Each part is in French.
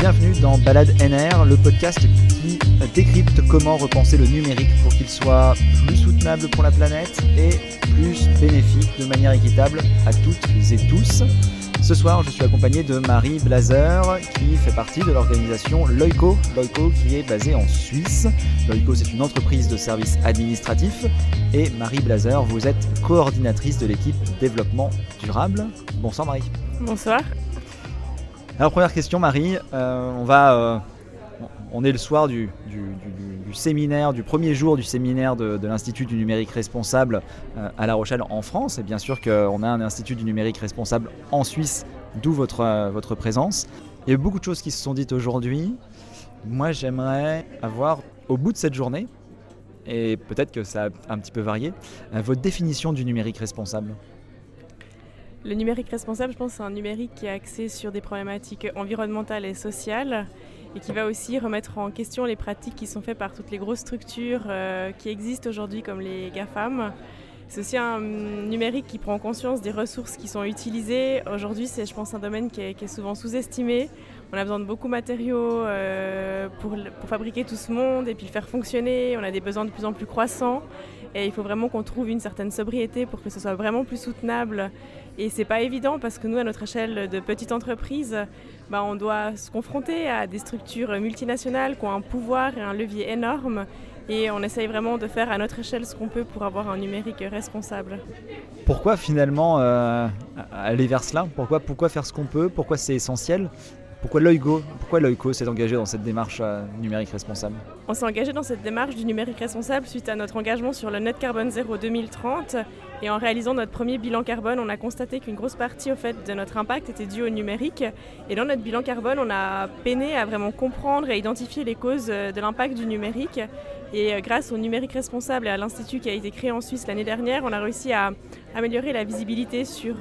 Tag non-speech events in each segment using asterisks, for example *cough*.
bienvenue dans Balade NR, le podcast qui décrypte comment repenser le numérique pour qu'il soit plus soutenable pour la planète et plus bénéfique de manière équitable à toutes et tous. Ce soir, je suis accompagné de Marie Blazer qui fait partie de l'organisation Loico, Loico qui est basée en Suisse. Loico, c'est une entreprise de services administratifs. Et Marie Blazer, vous êtes coordinatrice de l'équipe développement durable. Bonsoir Marie. Bonsoir. Alors première question Marie, euh, euh, on est le soir du, séminaire, du premier jour du séminaire de, l'Institut du numérique responsable euh, à La Rochelle en France. Et bien sûr qu'on a un Institut du numérique responsable en Suisse, d'où votre, votre présence. Il y a beaucoup de choses qui se sont dites aujourd'hui. Moi j'aimerais avoir au bout de cette journée, et peut-être que ça a un petit peu varié, votre définition du numérique responsable. Le numérique responsable, je pense, c'est un numérique qui est axé sur des problématiques environnementales et sociales et qui va aussi remettre en question les pratiques qui sont faites par toutes les grosses structures euh, qui existent aujourd'hui comme les GAFAM. C'est aussi un numérique qui prend conscience des ressources qui sont utilisées. Aujourd'hui, c'est, je pense, un domaine qui est, souvent sous-estimé. On a besoin de beaucoup de matériaux euh, pour, pour, fabriquer tout ce monde et puis le faire fonctionner. On a des besoins de plus en plus croissants. Et il faut vraiment qu'on trouve une certaine sobriété pour que ce soit vraiment plus soutenable. Et c'est pas évident parce que nous, à notre échelle de petite entreprise, bah, on doit se confronter à des structures multinationales qui ont un pouvoir et un levier énorme. Et on essaye vraiment de faire à notre échelle ce qu'on peut pour avoir un numérique responsable. Pourquoi finalement euh, aller vers cela? Pourquoi, faire ce qu'on peut? Pourquoi c'est essentiel? Pourquoi l'OIGO Pourquoi l'OICO s'est engagé dans cette démarche euh, numérique responsable? On s'est engagé dans cette démarche du numérique responsable suite à notre engagement sur le Net Carbone Zéro 2030. Et en réalisant notre premier bilan carbone, on a constaté qu'une grosse partie au fait, de notre impact était due au numérique. Et dans notre bilan carbone, on a peiné à vraiment comprendre et identifier les causes euh, de l'impact du numérique. Et euh, grâce au numérique responsable et à l'institut qui a été créé en Suisse l'année dernière, on a réussi à améliorer la visibilité sur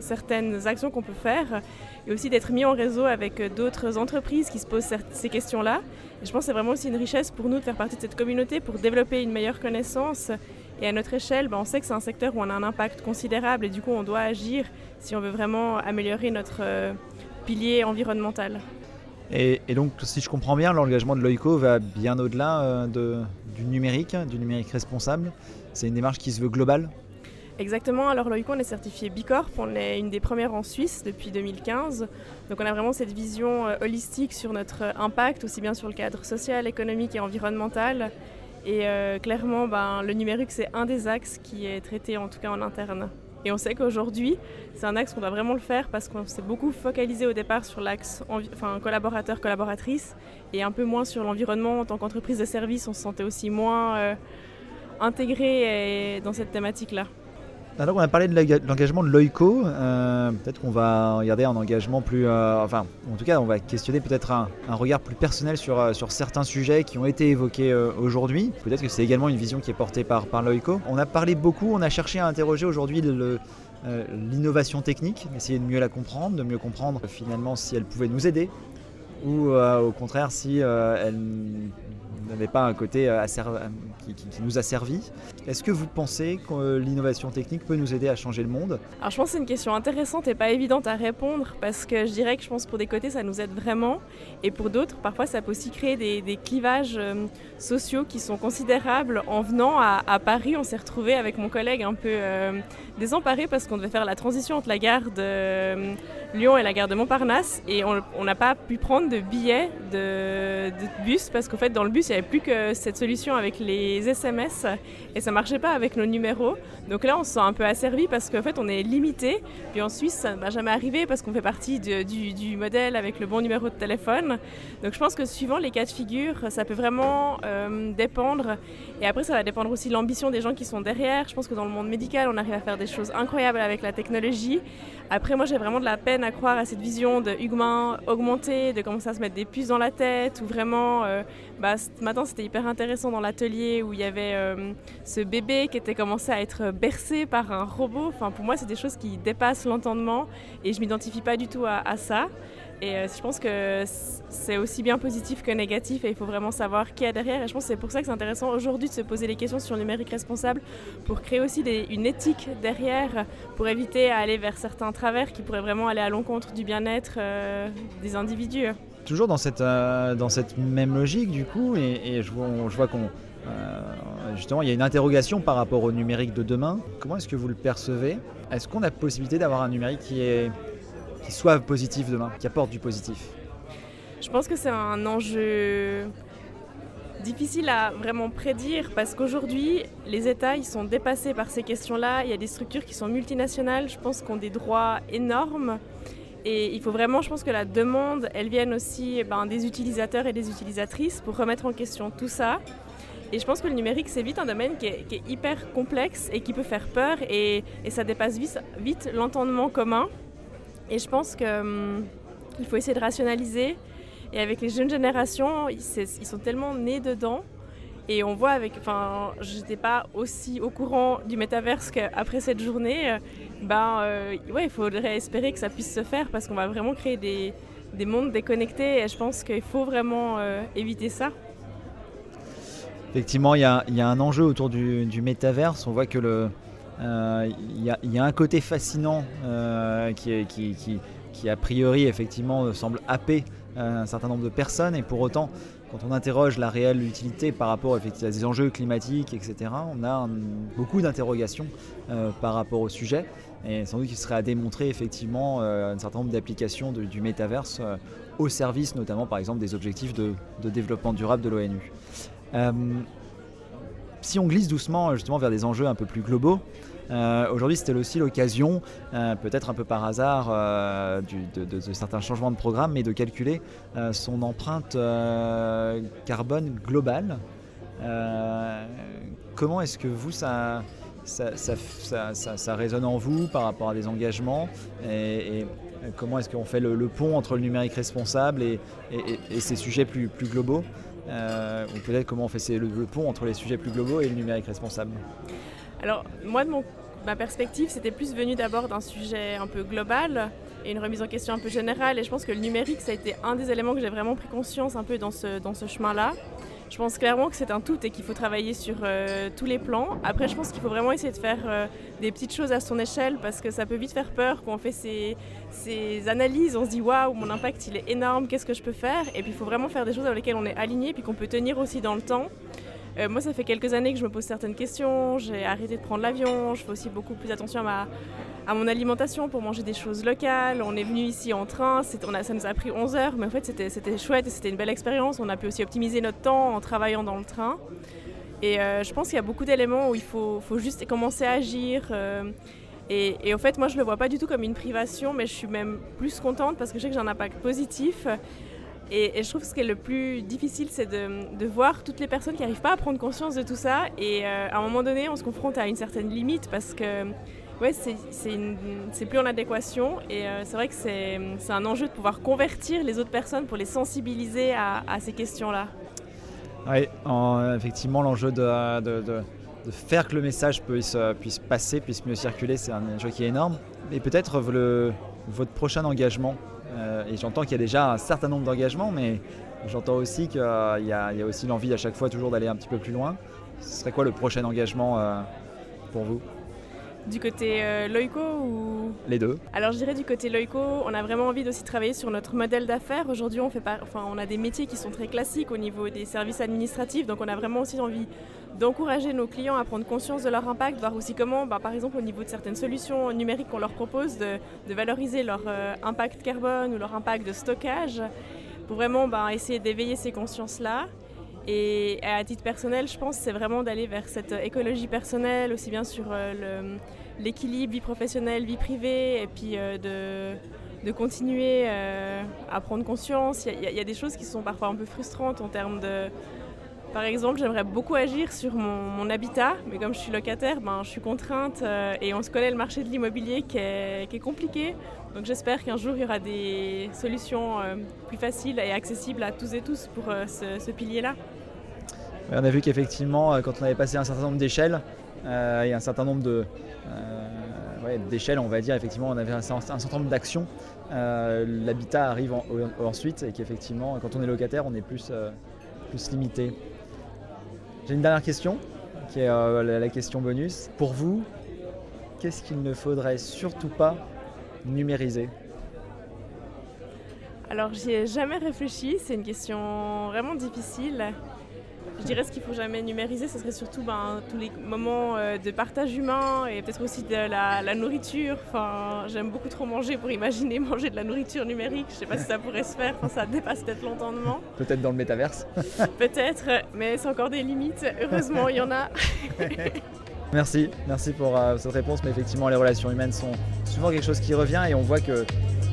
certaines actions qu'on peut faire et aussi d'être mis en réseau avec euh, d'autres entreprises qui se posent ces questions-là. Je pense que c'est vraiment aussi une richesse pour nous de faire partie de cette communauté pour développer une meilleure connaissance. Et à notre échelle, ben, on sait que c'est un secteur où on a un impact considérable et du coup on doit agir si on veut vraiment améliorer notre euh, pilier environnemental. Et, donc, si je comprends bien, l'engagement de l'OICO va bien au-delà euh, du numérique, du numérique responsable. C'est une démarche qui se veut globale? Exactement, alors Loïco, on est certifié Bicorp, on est une des premières en Suisse depuis 2015. Donc on a vraiment cette vision euh, holistique sur notre impact, aussi bien sur le cadre social, économique et environnemental. Et euh, clairement, ben, le numérique, c'est un des axes qui est traité en tout cas en interne. Et on sait qu'aujourd'hui, c'est un axe qu'on doit vraiment le faire parce qu'on s'est beaucoup focalisé au départ sur l'axe collaborateur-collaboratrice et un peu moins sur l'environnement en tant qu'entreprise de service. On se sentait aussi moins euh, intégré dans cette thématique-là. Alors on a parlé de l'engagement de l'OICO, euh, peut-être qu'on va regarder un engagement plus... Euh, enfin, en tout cas, on va questionner peut-être un, regard plus personnel sur, euh, sur certains sujets qui ont été évoqués aujourd'hui. Peut-être que c'est également une vision qui est portée par, par l'OICO. On a parlé beaucoup, on a cherché à interroger aujourd'hui l'innovation technique, essayer de mieux la comprendre, de mieux comprendre finalement si elle pouvait nous aider ou au contraire si elle n'avait pas un côté euh, qui, nous a servi. Est-ce que vous pensez que l'innovation technique peut nous aider à changer le monde? Alors je pense que c'est une question intéressante et pas évidente à répondre parce que je dirais que je pense pour des côtés ça nous aide vraiment et pour d'autres parfois ça peut aussi créer des, clivages euh, sociaux qui sont considérables. En venant à, Paris on s'est retrouvé avec mon collègue un peu euh, désemparé parce qu'on devait faire la transition entre la gare de Lyon et la gare de Montparnasse et on n'a pas pu prendre de billets de, bus parce qu'en fait dans le bus il y avait plus que cette solution avec les SMS et ça marchait pas avec nos numéros. Donc là, on se sent un peu asservi parce qu'en fait, on est limité. Puis en Suisse, ça ne va jamais arriver parce qu'on fait partie du, modèle avec le bon numéro de téléphone. Donc je pense que suivant les cas de figure, ça peut vraiment euh, dépendre. Et après, ça va dépendre aussi de l'ambition des gens qui sont derrière. Je pense que dans le monde médical, on arrive à faire des choses incroyables avec la technologie. Après, moi, j'ai vraiment de la peine à croire à cette vision de humain augmenté, de commencer à se mettre des puces dans la tête, ou vraiment, euh, bah, matin, c'était hyper intéressant dans l'atelier où il y avait euh, ce bébé qui était commencé à être bercé par un robot. Pour moi, c'est des choses qui dépassent l'entendement et je m'identifie pas du tout à, ça. Et euh, je pense que c'est aussi bien positif que négatif et il faut vraiment savoir qui est derrière. Et je pense que c'est pour ça que c'est intéressant aujourd'hui de se poser les questions sur le numérique responsable pour créer aussi une éthique derrière pour éviter à aller vers certains travers qui pourraient vraiment aller à l'encontre du bien-être euh, des individus. toujours dans cette, dans cette même logique du coup, et, je, je vois qu'on justement, il y a une interrogation par rapport au numérique de demain. Comment est-ce que vous le percevez? Est-ce qu'on a possibilité d'avoir un numérique qui, est, qui soit positif demain, qui apporte du positif Je pense que c'est un enjeu difficile à vraiment prédire parce qu'aujourd'hui, les États ils sont dépassés par ces questions-là. Il y a des structures qui sont multinationales, je pense, qui ont des droits énormes. Et il faut vraiment, je pense que la demande, elle vienne aussi eh ben, des utilisateurs et des utilisatrices pour remettre en question tout ça. Et je pense que le numérique, c'est vite un domaine qui est, hyper complexe et qui peut faire peur et, ça dépasse vite, l'entendement commun. Et je pense qu'il hum, faut essayer de rationaliser. Et avec les jeunes générations, ils, sont tellement nés dedans. Et on voit avec, enfin, j'étais pas aussi au courant du métaverse qu'après cette journée. Ben, euh, ouais, il faudrait espérer que ça puisse se faire parce qu'on va vraiment créer des, mondes déconnectés. Et je pense qu'il faut vraiment euh, éviter ça. Effectivement, il y, a, un enjeu autour du, du métaverse. On voit que le, euh, il y, a un côté fascinant euh, qui, a priori effectivement semble happer euh, un certain nombre de personnes et pour autant quand on interroge la réelle utilité par rapport à des enjeux climatiques, etc., on a beaucoup d'interrogations par rapport au sujet. Et sans doute qu'il serait à démontrer effectivement un certain nombre d'applications du métaverse au service notamment par exemple des objectifs de développement durable de l'ONU. Euh, si on glisse doucement justement vers des enjeux un peu plus globaux, euh, Aujourd'hui, c'était aussi l'occasion, euh, peut-être un peu par hasard, de, certains changements de programme, mais de calculer son empreinte carbone globale. comment est-ce que vous, ça ça, résonne en vous par rapport à des engagements et, comment est-ce qu'on fait le, pont entre le numérique responsable et, ces sujets plus, plus globaux? Euh, ou peut-être comment on fait le, pont entre les sujets plus globaux et le numérique responsable Alors, moi, de ma perspective, c'était plus venu d'abord d'un sujet un peu global et une remise en question un peu générale. Et je pense que le numérique, ça a été un des éléments que j'ai vraiment pris conscience un peu dans ce, dans ce chemin-là. Je pense clairement que c'est un tout et qu'il faut travailler sur euh, tous les plans. Après, je pense qu'il faut vraiment essayer de faire euh, des petites choses à son échelle parce que ça peut vite faire peur quand on fait ces, analyses. On se dit waouh, mon impact il est énorme, qu'est-ce que je peux faire? Et puis il faut vraiment faire des choses avec lesquelles on est aligné puis qu'on peut tenir aussi dans le temps. Euh, moi, ça fait quelques années que je me pose certaines questions. J'ai arrêté de prendre l'avion. Je fais aussi beaucoup plus attention à ma, à mon alimentation pour manger des choses locales. On est venu ici en train, ça nous a pris 11 heures, mais en fait c'était chouette et c'était une belle expérience. On a pu aussi optimiser notre temps en travaillant dans le train. Et euh, je pense qu'il y a beaucoup d'éléments où il faut, faut, juste commencer à agir. Euh, et, et, en fait, moi, je ne le vois pas du tout comme une privation, mais je suis même plus contente parce que je sais que j'ai un impact positif. Et, je trouve que ce qui est le plus difficile, c'est de, voir toutes les personnes qui n'arrivent pas à prendre conscience de tout ça. Et euh, à un moment donné, on se confronte à une certaine limite parce que ouais, c'est plus en adéquation. Et euh, c'est vrai que c'est un enjeu de pouvoir convertir les autres personnes pour les sensibiliser à, ces questions-là. Oui, effectivement, l'enjeu de, de, de, faire que le message puisse, puisse passer, puisse mieux circuler, c'est un enjeu qui est énorme. Et peut-être votre prochain engagement, euh, et j'entends qu'il y a déjà un certain nombre d'engagements, mais j'entends aussi qu'il y, y, a aussi l'envie à chaque fois toujours d'aller un petit peu plus loin. Ce serait quoi le prochain engagement euh, pour vous? Du côté euh, Loico ou? Les deux. Alors je dirais du côté Loico, on a vraiment envie aussi travailler sur notre modèle d'affaires. Aujourd'hui, on, fait enfin, on a des métiers qui sont très classiques au niveau des services administratifs, donc on a vraiment aussi envie d'encourager nos clients à prendre conscience de leur impact, voir aussi comment, bah, par exemple au niveau de certaines solutions numériques qu'on leur propose, de, valoriser leur euh, impact carbone ou leur impact de stockage, pour vraiment bah, essayer d'éveiller ces consciences-là. Et à titre personnel, je pense c'est vraiment d'aller vers cette écologie personnelle, aussi bien sur euh, l'équilibre vie professionnelle, vie privée, et puis euh, de, de, continuer euh, à prendre conscience. Il y, a des choses qui sont parfois un peu frustrantes en termes de... Par exemple, j'aimerais beaucoup agir sur mon, habitat, mais comme je suis locataire, ben, je suis contrainte et on se connaît le marché de l'immobilier qui est, qui est, compliqué. Donc j'espère qu'un jour il y aura des solutions plus faciles et accessibles à tous et tous pour ce pilier-là. On a vu qu'effectivement, euh, quand on avait passé un certain nombre d'échelles, euh, et un certain nombre de, euh, d'échelles, on va dire, effectivement, on avait un, certain nombre d'actions. L'habitat arrive ensuite et qu'effectivement, quand on est locataire, on est plus, plus limité. J'ai une dernière question, qui est la question bonus. Pour vous, qu'est-ce qu'il ne faudrait surtout pas numériser? Alors j'y ai jamais réfléchi, c'est une question vraiment difficile. Je dirais ce qu'il faut jamais numériser, ce serait surtout ben, tous les moments euh, de partage humain et peut-être aussi de la, nourriture. Enfin, j'aime beaucoup trop manger pour imaginer *laughs* manger de la nourriture numérique. Je sais pas si ça pourrait se faire, enfin, ça dépasse peut-être l'entendement. Peut-être dans le métaverse. *laughs* peut-être, mais c'est encore des limites. Heureusement, il y en a. *laughs* merci, merci pour euh, cette réponse. Mais effectivement, les relations humaines sont souvent quelque chose qui revient et on voit que,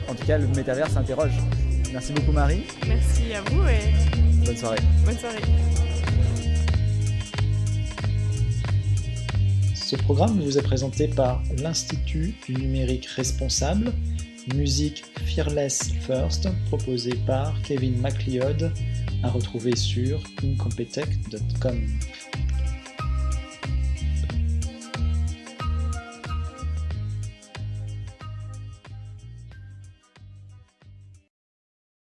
en tout cas, le métaverse interroge. Merci beaucoup Marie. Merci à vous et bonne soirée. Bonne soirée. Ce programme vous est présenté par l'Institut du numérique responsable, musique Fearless First, proposée par Kevin MacLeod, à retrouver sur incompetech.com.